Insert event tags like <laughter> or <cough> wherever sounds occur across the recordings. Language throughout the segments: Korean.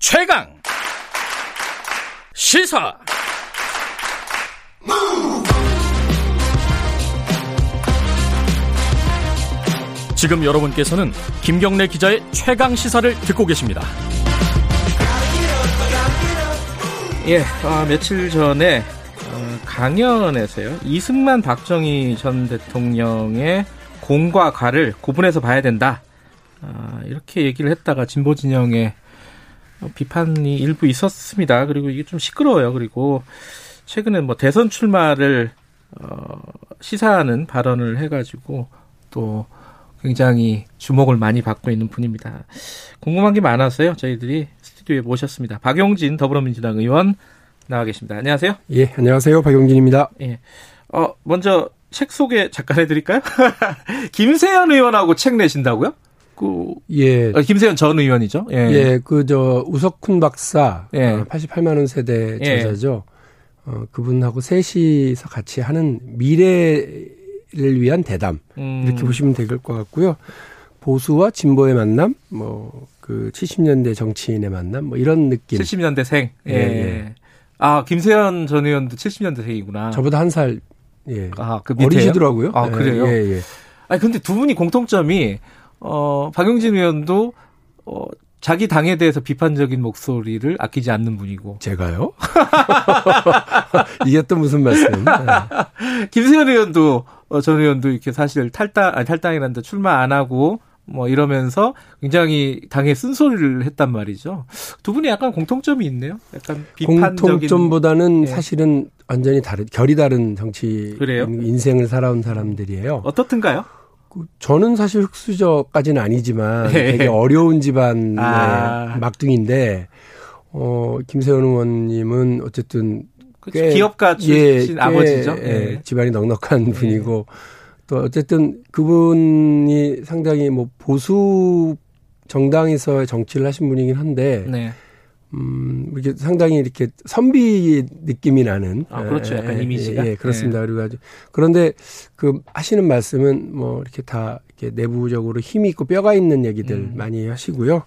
최강 시사 지금 여러분께서는 김경래 기자의 최강 시사를 듣고 계십니다. 예, 아, 며칠 전에 어, 강연에서요 이승만 박정희 전 대통령의 공과 과를 구분해서 봐야 된다. 아, 이렇게 얘기를 했다가 진보 진영에 비판이 일부 있었습니다. 그리고 이게 좀 시끄러워요. 그리고 최근에 뭐 대선 출마를 어, 시사하는 발언을 해가지고 또 굉장히 주목을 많이 받고 있는 분입니다. 궁금한 게 많아서요. 저희들이 스튜디오에 모셨습니다. 박용진 더불어민주당 의원 나와 계십니다. 안녕하세요. 예, 안녕하세요. 박용진입니다. 예. 어, 먼저 책 소개 잠깐 해드릴까요? <laughs> 김세현 의원하고 책 내신다고요? 그, 예. 어, 김세현 전 의원이죠. 예. 예, 그, 저, 우석훈 박사. 예. 88만 원 세대 예. 저자죠. 어, 그분하고 셋이서 같이 하는 미래를 위한 대담. 음. 이렇게 보시면 될 것 같고요. 보수와 진보의 만남, 뭐, 그 70년대 정치인의 만남, 뭐 이런 느낌. 70년대생. 예. 예. 아, 김세현 전 의원도 70년대생이구나. 저보다 한 살, 예. 아, 그 어리시더라고요. 아, 그래요? 예, 예. 아니, 근데 두 분이 공통점이, 어, 박용진 의원도, 어, 자기 당에 대해서 비판적인 목소리를 아끼지 않는 분이고. 제가요? <laughs> 이게 또 무슨 말씀? <laughs> 김세현 의원도, 어, 전 의원도 이렇게 사실 탈당, 아니, 탈당이란다 출마 안 하고, 뭐 이러면서 굉장히 당에 쓴소리를 했단 말이죠. 두 분이 약간 공통점이 있네요. 약간 비판적인 공통점보다는 네. 사실은 완전히 다른 결이 다른 정치 그래요? 인생을 살아온 사람들이에요. 어떻든가요? 저는 사실 흑수저까지는 아니지만 네. 되게 어려운 집안의 아. 막둥인데 어 김세현 의원님은 어쨌든 꽤 기업가 출신 예, 아버지죠. 예, 집안이 넉넉한 분이고 또 어쨌든 그분이 상당히 뭐 보수 정당에서의 정치를 하신 분이긴 한데 네. 음, 이렇게 상당히 이렇게 선비 느낌이 나는. 아, 그렇죠. 약간 예, 이미지가. 예, 예 그렇습니다. 네. 그리고 아주. 그런데 그 하시는 말씀은 뭐 이렇게 다 이렇게 내부적으로 힘이 있고 뼈가 있는 얘기들 음. 많이 하시고요.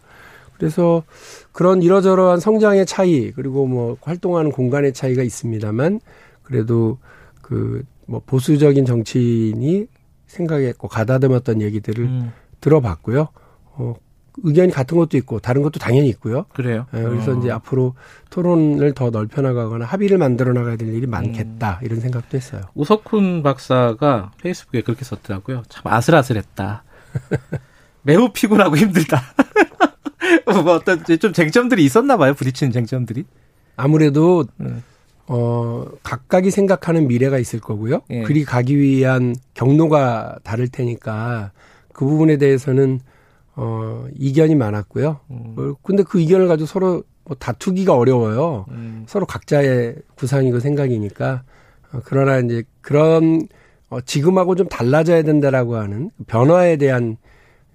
그래서 그런 이러저러한 성장의 차이 그리고 뭐 활동하는 공간의 차이가 있습니다만 그래도 그 뭐 보수적인 정치인이 생각했고 가다듬었던 얘기들을 음. 들어봤고요. 어, 의견이 같은 것도 있고 다른 것도 당연히 있고요. 그래요. 네, 그래서 어. 이제 앞으로 토론을 더 넓혀 나가거나 합의를 만들어 나가야 될 일이 많겠다 음. 이런 생각도 했어요. 우석훈 박사가 페이스북에 그렇게 썼더라고요. 참 아슬아슬했다. <laughs> 매우 피곤하고 힘들다. <laughs> 뭐 어떤 좀 쟁점들이 있었나 봐요. 부딪히는 쟁점들이. 아무래도 음. 어, 각각이 생각하는 미래가 있을 거고요. 예. 그리 가기 위한 경로가 다를 테니까 그 부분에 대해서는 어, 이견이 많았고요. 음. 어, 근데 그 이견을 가지고 서로 뭐 다투기가 어려워요. 음. 서로 각자의 구상이고 생각이니까. 어, 그러나 이제 그런 어, 지금하고 좀 달라져야 된다라고 하는 변화에 대한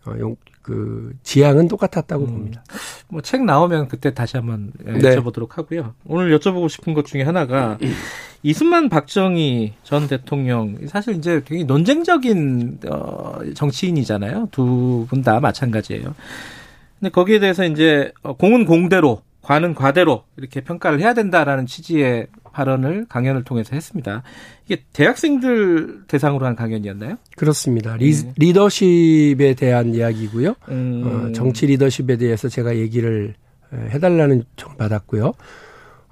어, 용, 그 지향은 똑같았다고 음. 봅니다. 뭐 책 나오면 그때 다시 한번 네. 여쭤보도록 하고요. 오늘 여쭤보고 싶은 것 중에 하나가 <laughs> 이승만 박정희 전 대통령 사실 이제 굉장히 논쟁적인 어 정치인이잖아요. 두 분 다 마찬가지예요. 근데 거기에 대해서 이제 어, 공은 공대로 과는 과대로 이렇게 평가를 해야 된다라는 취지의 발언을 강연을 통해서 했습니다. 이게 대학생들 대상으로 한 강연이었나요? 그렇습니다. 리, 네. 리더십에 대한 이야기고요. 음. 어, 정치 리더십에 대해서 제가 얘기를 해달라는 청 받았고요.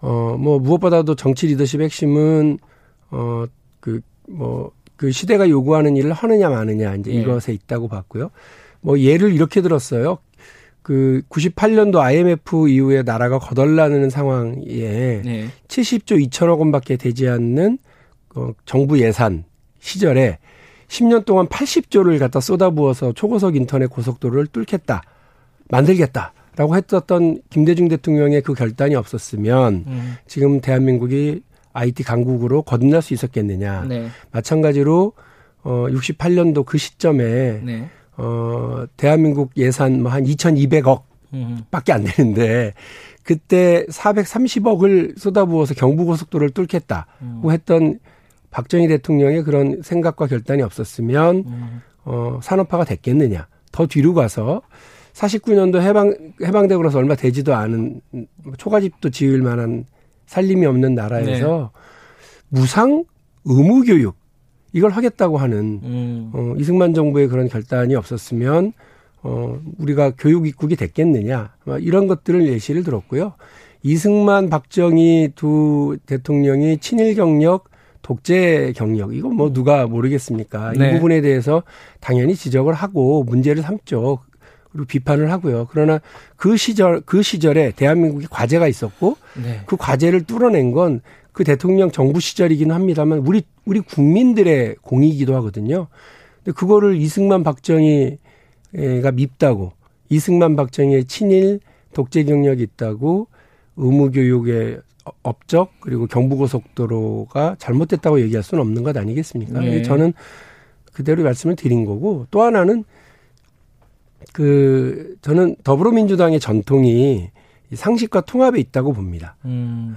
어, 뭐 무엇보다도 정치 리더십 핵심은 어, 그, 뭐, 그 시대가 요구하는 일을 하느냐 마느냐 이제 네. 이것에 있다고 봤고요. 뭐 예를 이렇게 들었어요. 그 98년도 IMF 이후에 나라가 거덜나는 상황에 네. 70조 2천억 원밖에 되지 않는 어, 정부 예산 시절에 10년 동안 80조를 갖다 쏟아부어서 초고속 인터넷 고속도로를 뚫겠다, 만들겠다. 라고 했었던 김대중 대통령의 그 결단이 없었으면 음. 지금 대한민국이 IT 강국으로 거듭날 수 있었겠느냐. 네. 마찬가지로 어 68년도 그 시점에 네. 어, 대한민국 예산 뭐 한 2,200억 밖에 안 되는데 그때 430억을 쏟아부어서 경부고속도로를 뚫겠다고 음. 했던 박정희 대통령의 그런 생각과 결단이 없었으면 음. 어, 산업화가 됐겠느냐. 더 뒤로 가서 49년도 해방 해방되고 나서 얼마 되지도 않은 초가집도 지을 만한 살림이 없는 나라에서 네. 무상 의무 교육 이걸 하겠다고 하는 음. 어, 이승만 정부의 그런 결단이 없었으면 어, 우리가 교육 입국이 됐겠느냐 이런 것들을 예시를 들었고요. 이승만 박정희 두 대통령이 친일 경력 독재 경력 이건 뭐 누가 모르겠습니까? 네. 이 부분에 대해서 당연히 지적을 하고 문제를 삼죠. 그리고 비판을 하고요. 그러나 그 시절 그 시절에 대한민국이 과제가 있었고 네. 그 과제를 뚫어낸 건 그 대통령 정부 시절이긴 합니다만 우리 우리 국민들의 공이기도 하거든요. 근데 그거를 이승만 박정희가 밉다고 이승만 박정희의 친일 독재 경력이 있다고 의무 교육의 업적 그리고 경부고속도로가 잘못됐다고 얘기할 수는 없는 것 아니겠습니까? 네. 저는 그대로 말씀을 드린 거고 또 하나는 그 저는 더불어민주당의 전통이 상식과 통합에 있다고 봅니다. 음.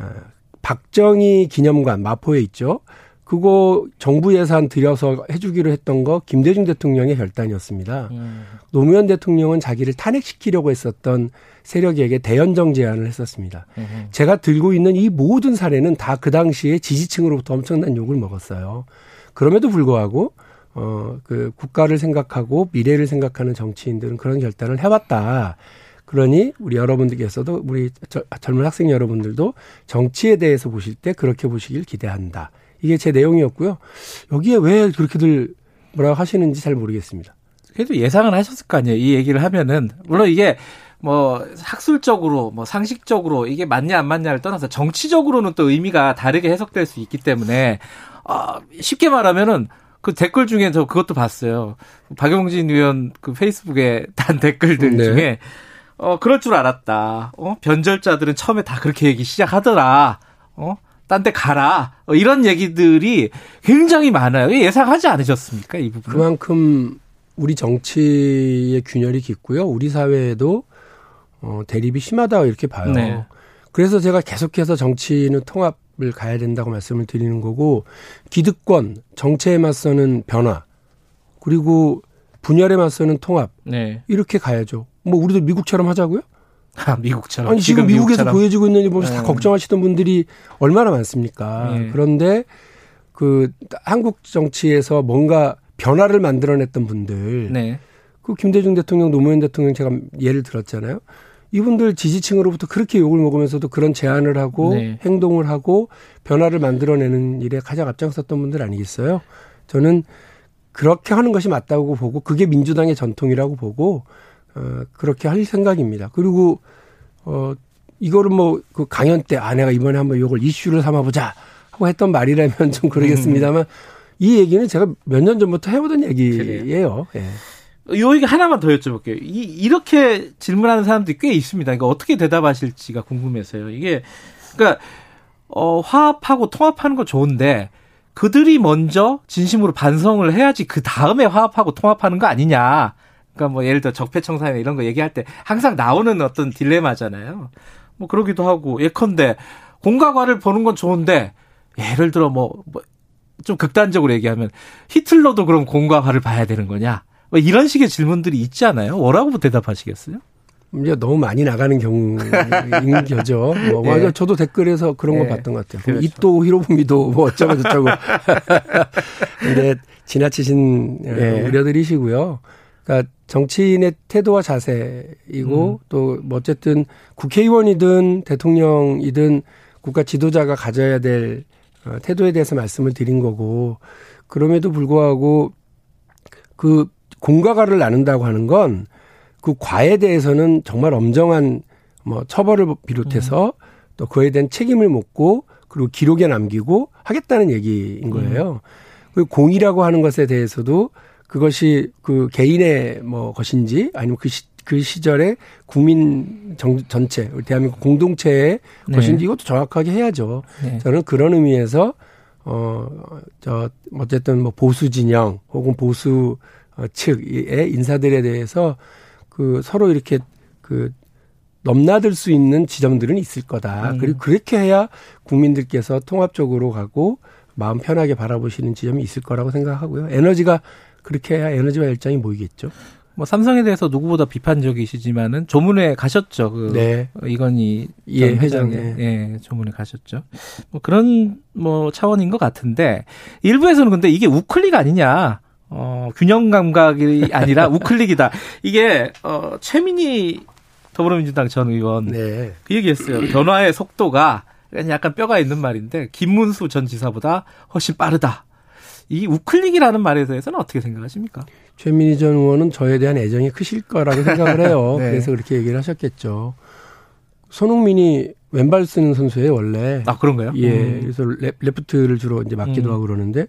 아, 박정희 기념관 마포에 있죠. 그거 정부 예산 들여서 해주기로 했던 거 김대중 대통령의 결단이었습니다. 음. 노무현 대통령은 자기를 탄핵시키려고 했었던 세력에게 대연정 제안을 했었습니다. 음. 제가 들고 있는 이 모든 사례는 다 그 당시에 지지층으로부터 엄청난 욕을 먹었어요. 그럼에도 불구하고 어, 그 국가를 생각하고 미래를 생각하는 정치인들은 그런 결단을 해왔다. 그러니 우리 여러분들께서도 우리 젊은 학생 여러분들도 정치에 대해서 보실 때 그렇게 보시길 기대한다. 이게 제 내용이었고요. 여기에 왜 그렇게들 뭐라고 하시는지 잘 모르겠습니다. 그래도 예상은 하셨을 거 아니에요. 이 얘기를 하면은 물론 이게 뭐 학술적으로 뭐 상식적으로 이게 맞냐 안 맞냐를 떠나서 정치적으로는 또 의미가 다르게 해석될 수 있기 때문에 어, 쉽게 말하면은 그 댓글 중에 저 그것도 봤어요. 박용진 의원 그 페이스북에 단 댓글들 네. 중에 어 그럴 줄 알았다. 어 변절자들은 처음에 다 그렇게 얘기 시작하더라. 어 딴 데 가라. 어, 이런 얘기들이 굉장히 많아요. 예상하지 않으셨습니까? 이 부분. 그만큼 우리 정치의 균열이 깊고요. 우리 사회에도 어 대립이 심하다 이렇게 봐요. 네. 그래서 제가 계속해서 정치는 통합 을 가야 된다고 말씀을 드리는 거고 기득권 정체에 맞서는 변화 그리고 분열에 맞서는 통합 네. 이렇게 가야죠. 뭐 우리도 미국처럼 하자고요? 아, 미국처럼. 아니 지금, 지금 미국에서 미국처럼. 보여지고 있는 일 보면서 네. 다 걱정하시던 분들이 얼마나 많습니까? 네. 그런데 그 한국 정치에서 뭔가 변화를 만들어냈던 분들, 네. 그 김대중 대통령, 노무현 대통령 제가 예를 들었잖아요. 이분들 지지층으로부터 그렇게 욕을 먹으면서도 그런 제안을 하고 네. 행동을 하고 변화를 만들어내는 일에 가장 앞장섰던 분들 아니겠어요? 저는 그렇게 하는 것이 맞다고 보고 그게 민주당의 전통이라고 보고 어 그렇게 할 생각입니다. 그리고 어 이거를 뭐 그 강연 때 아 내가 이번에 한번 이걸 이슈를 삼아 보자 하고 했던 말이라면 좀 그러겠습니다만 음. 이 얘기는 제가 몇 년 전부터 해오던 얘기예요. 예. 요 얘기 하나만 더 여쭤볼게요. 이, 이렇게 질문하는 사람들이 꽤 있습니다. 이거 어떻게 대답하실지가 궁금해서요. 이게, 그러니까, 어, 화합하고 통합하는 거 좋은데, 그들이 먼저 진심으로 반성을 해야지 그 다음에 화합하고 통합하는 거 아니냐. 그러니까 뭐 예를 들어 적폐청산이나 이런 거 얘기할 때 항상 나오는 어떤 딜레마잖아요. 뭐 그러기도 하고 예컨대 공과과를 보는 건 좋은데 예를 들어 뭐, 뭐 좀 극단적으로 얘기하면 히틀러도 그럼 공과과를 봐야 되는 거냐? 뭐 이런 식의 질문들이 있지 않아요? 뭐라고 대답하시겠어요? 이제 너무 많이 나가는 경우인 <laughs> 거죠. 뭐, 예. 맞아. 저도 댓글에서 그런 거 예. 봤던 것 같아요. 그렇죠. 이또 히로부미도 뭐 어쩌고 저쩌고. <laughs> 근데 지나치신 어, 예. 우려들이시고요. 그러니까 정치인의 태도와 자세이고 음. 또뭐 어쨌든 국회의원이든 대통령이든 국가 지도자가 가져야 될 어, 태도에 대해서 말씀을 드린 거고 그럼에도 불구하고 그 공과 가를 나눈다고 하는 건 그 과에 대해서는 정말 엄정한 뭐 처벌을 비롯해서 음. 또 그에 대한 책임을 묻고 그리고 기록에 남기고 하겠다는 얘기인 거예요. 음. 그리고 공이라고 하는 것에 대해서도 그것이 그 개인의 뭐 것인지 아니면 그, 시, 그 시절에 국민 정, 전체, 대한민국 공동체의 네. 것인지 이것도 정확하게 해야죠. 네. 저는 그런 의미에서 어, 저, 어쨌든 뭐 보수 진영 혹은 보수 어, 측의 인사들에 대해서 그 서로 이렇게 그 넘나들 수 있는 지점들은 있을 거다. 음. 그리고 그렇게 해야 국민들께서 통합적으로 가고 마음 편하게 바라보시는 지점이 있을 거라고 생각하고요. 에너지가 그렇게 해야 에너지와 열정이 모이겠죠. 뭐 삼성에 대해서 누구보다 비판적이시지만은 조문에 가셨죠. 그 네. 이건희 예, 회장의 네. 예, 조문에 가셨죠. 뭐 그런 뭐 차원인 것 같은데 일부에서는 근데 이게 우클릭 아니냐. 어, 균형 감각이 아니라 <laughs> 우클릭이다. 이게 어 최민희 더불어민주당 전 의원 네. 그 얘기했어요. 변화의 속도가 약간 뼈가 있는 말인데 김문수 전 지사보다 훨씬 빠르다. 이 우클릭이라는 말에 대해서는 어떻게 생각하십니까? 최민희 전 의원은 저에 대한 애정이 크실 거라고 생각을 해요. <laughs> 네. 그래서 그렇게 얘기를 하셨겠죠. 손흥민이 왼발 쓰는 선수예요 원래. 아 그런가요? 예. 음. 그래서 레, 프트를 주로 이제 맡기도 음. 하고 그러는데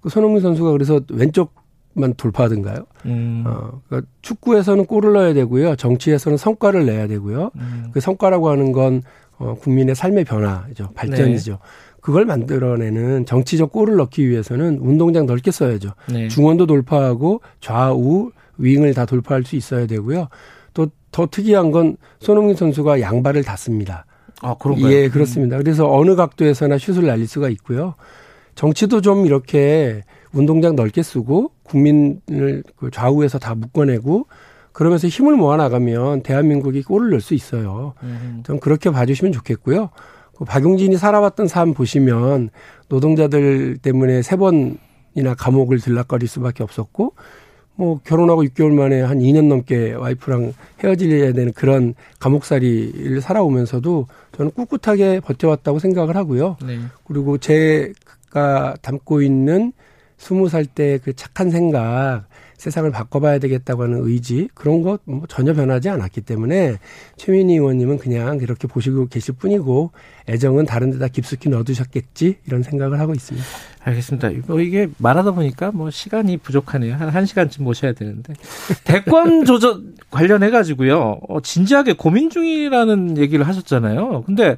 그 손흥민 선수가 그래서 왼쪽만 돌파하던가요? 음. 어, 그러니까 축구에서는 골을 넣어야 되고요. 정치에서는 성과를 내야 되고요. 음. 그 성과라고 하는 건 어, 국민의 삶의 변화죠. 발전이죠. 네. 그걸 만들어내는 정치적 골을 넣기 위해서는 운동장 넓게 써야죠. 네. 중원도 돌파하고 좌우 윙을 다 돌파할 수 있어야 되고요. 또 더 특이한 건 손흥민 선수가 양발을 닿습니다. 아, 그런가요? 예, 그렇습니다. 그래서 어느 각도에서나 슛을 날릴 수가 있고요. 정치도 좀 이렇게 운동장 넓게 쓰고 국민을 그 좌우에서 다 묶어내고 그러면서 힘을 모아 나가면 대한민국이 골을 넣을 수 있어요. 음. 좀 그렇게 봐주시면 좋겠고요. 그 박용진이 살아왔던 삶 보시면 노동자들 때문에 세 번이나 감옥을 들락거릴 수밖에 없었고 뭐 결혼하고 6개월 만에 한 2년 넘게 와이프랑 헤어질려야 되는 그런 감옥살이를 살아오면서도 저는 꿋꿋하게 버텨왔다고 생각을 하고요. 네. 그리고 제가 담고 있는 20살 때 그 착한 생각 세상을 바꿔봐야 되겠다고 하는 의지 그런 것 뭐 전혀 변하지 않았기 때문에 최민희 의원님은 그냥 그렇게 보시고 계실 뿐이고 애정은 다른 데다 깊숙이 넣어두셨겠지 이런 생각을 하고 있습니다. 알겠습니다. 뭐 이게 말하다 보니까 뭐 시간이 부족하네요. 한 1시간쯤 모셔야 되는데. 대권 <laughs> 조전 관련해 가지고요. 어, 진지하게 고민 중이라는 얘기를 하셨잖아요. 근데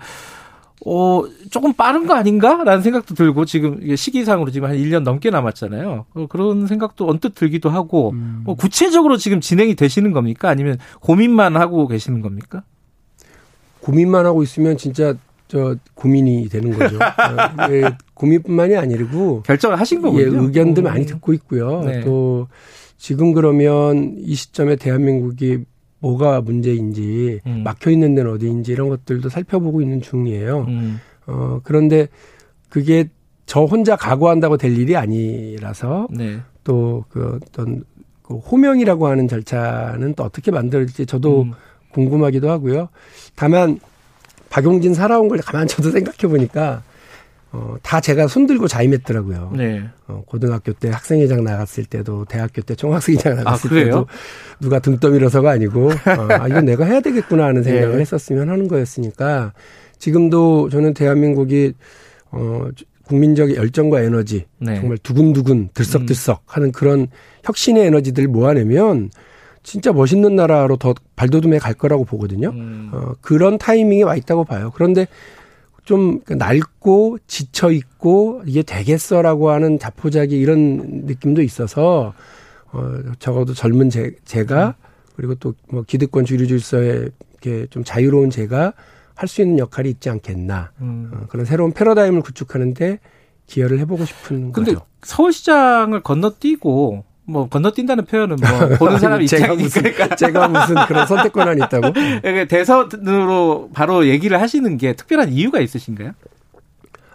어, 조금 빠른 거 아닌가라는 생각도 들고 지금 시기상으로 지금 한 1년 넘게 남았잖아요. 어, 그런 생각도 언뜻 들기도 하고 음. 뭐 구체적으로 지금 진행이 되시는 겁니까? 아니면 고민만 하고 계시는 겁니까? 고민만 하고 있으면 진짜 저 고민이 되는 거죠. 어, <laughs> 예, 고민뿐만이 아니고 결정을 하신 거군요. 예, 의견들 많이 듣고 있고요. 네. 또 지금 그러면 이 시점에 대한민국이 뭐가 문제인지 음. 막혀 있는 데는 어디인지 이런 것들도 살펴보고 있는 중이에요. 음. 어 그런데 그게 저 혼자 각오한다고 될 일이 아니라서 네. 또그 어떤 그 호명이라고 하는 절차는 또 어떻게 만들지 저도 음. 궁금하기도 하고요. 다만 박용진 살아온 걸 가만 저도 생각해 보니까 어, 다 제가 손들고 자임했더라고요. 네. 어, 고등학교 때 학생회장 나갔을 때도, 대학교 때 총학생회장 아, 나갔을 아, 때도 누가 등 떠밀어서가 아니고, 어, 아, 이건 내가 해야 되겠구나 하는 생각을 네. 했었으면 하는 거였으니까, 지금도 저는 대한민국이, 어, 국민적 열정과 에너지, 네. 정말 두근두근, 들썩들썩 음. 하는 그런 혁신의 에너지들 모아내면, 진짜 멋있는 나라로 더 발돋움해 갈 거라고 보거든요. 음. 어, 그런 타이밍이 와 있다고 봐요. 그런데 좀 낡고 지쳐 있고 이게 되겠어라고 하는 자포자기 이런 느낌도 있어서 어 적어도 젊은 제, 제가 그리고 또 뭐 기득권 주류 질서에 이렇게 좀 자유로운 제가 할 수 있는 역할이 있지 않겠나 음. 어, 그런 새로운 패러다임을 구축하는데 기여를 해보고 싶은 근데 거죠. 서울시장을 건너뛰고 뭐 건너뛴다는 표현은 뭐 <laughs> 보는 사람이 제가 무슨 그러니까. 제가 무슨 그런 선택 권한이 있다고? <laughs> 그러니까 대선으로 바로 얘기를 하시는 게 특별한 이유가 있으신가요?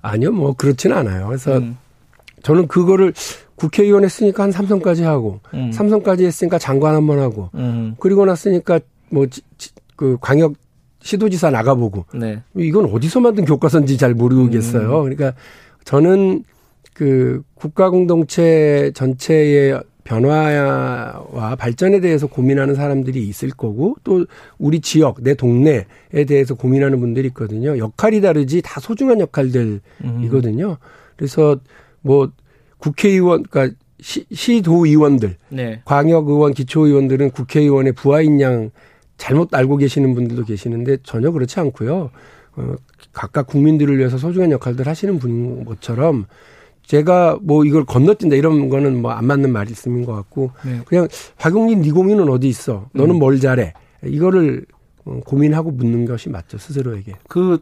아니요, 뭐 그렇지는 않아요. 그래서 음. 저는 그거를 국회의원 했으니까 한 삼성까지 하고 음. 삼성까지 했으니까 장관 한 번 하고 음. 그리고 났으니까 뭐 그 광역 시도지사 나가보고 네. 이건 어디서 만든 교과서인지 잘 모르겠어요. 음. 그러니까 저는 그 국가 공동체 전체의 변화와 발전에 대해서 고민하는 사람들이 있을 거고 또 우리 지역 내 동네에 대해서 고민하는 분들이 있거든요. 역할이 다르지 다 소중한 역할들이거든요. 그래서 뭐 국회의원 그러니까 시, 시도의원들, 네. 광역의원, 기초의원들은 국회의원의 부하인 양 잘못 알고 계시는 분들도 계시는데 전혀 그렇지 않고요. 어, 각각 국민들을 위해서 소중한 역할들 하시는 분인 것처럼 제가 뭐 이걸 건너뛴다 이런 거는 뭐 안 맞는 말씀인 것 같고 네. 그냥 박용진 네 고민은 어디 있어? 너는 음. 뭘 잘해? 이거를 어, 고민하고 묻는 것이 맞죠 스스로에게. 그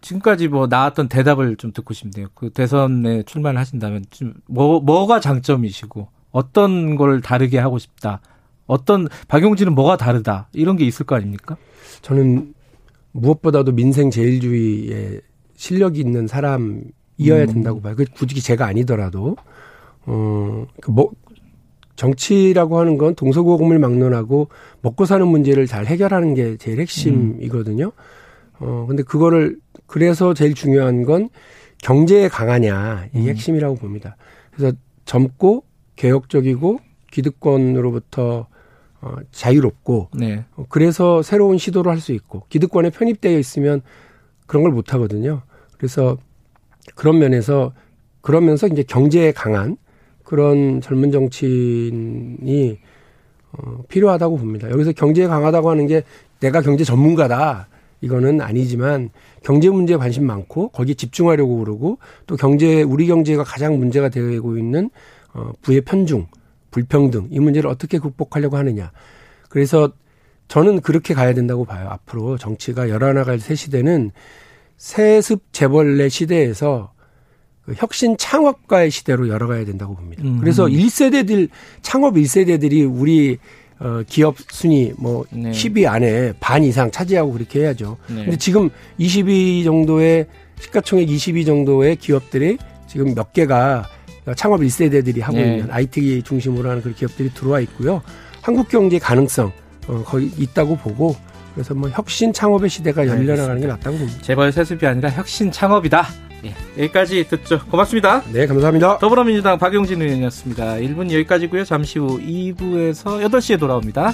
지금까지 뭐 나왔던 대답을 좀 듣고 싶네요. 그 대선에 출마를 하신다면 좀뭐 뭐가 장점이시고 어떤 걸 다르게 하고 싶다. 어떤 박용진은 뭐가 다르다 이런 게 있을 거 아닙니까? 저는 무엇보다도 민생 제일주의에 실력이 있는 사람 이어야 음. 된다고 봐요. 그 굳이 제가 아니더라도 어뭐 그 정치라고 하는 건 동서고금을 막론하고 먹고 사는 문제를 잘 해결하는 게 제일 핵심이거든요. 어 근데 그거를 그래서 제일 중요한 건 경제에 강하냐 이 음. 핵심이라고 봅니다. 그래서 젊고 개혁적이고 기득권으로부터 어, 자유롭고 네. 어, 그래서 새로운 시도를 할 수 있고 기득권에 편입되어 있으면 그런 걸 못 하거든요. 그래서 그런 면에서 그러면서 이제 경제에 강한 그런 젊은 정치인이 어, 필요하다고 봅니다. 여기서 경제에 강하다고 하는 게 내가 경제 전문가다. 이거는 아니지만 경제 문제에 관심 많고 거기에 집중하려고 그러고 또 경제 우리 경제가 가장 문제가 되고 있는 어 부의 편중, 불평등 이 문제를 어떻게 극복하려고 하느냐. 그래서 저는 그렇게 가야 된다고 봐요. 앞으로 정치가 열어나갈 새 시대는 세습 재벌의 시대에서 그 혁신 창업가의 시대로 열어가야 된다고 봅니다. 음. 그래서 1세대들 창업 1세대들이 우리 어, 기업 순위 뭐 네. 10위 안에 반 이상 차지하고 그렇게 해야죠. 네. 근데 지금 20위 정도의 시가총액 20위 정도의 기업들이 지금 몇 개가 창업 1세대들이 하고 네. 있는 IT 중심으로 하는 그런 기업들이 들어와 있고요. 한국 경제 가능성 어, 거의 있다고 보고 그래서 뭐 혁신 창업의 시대가 열려나가는 게 낫다고 봅니다. 재벌 세습이 아니라 혁신 창업이다. 예, 여기까지 듣죠. 고맙습니다. 네, 감사합니다. 더불어민주당 박용진 의원이었습니다. 1분 여기까지고요. 잠시 후 2부에서 8시에 돌아옵니다.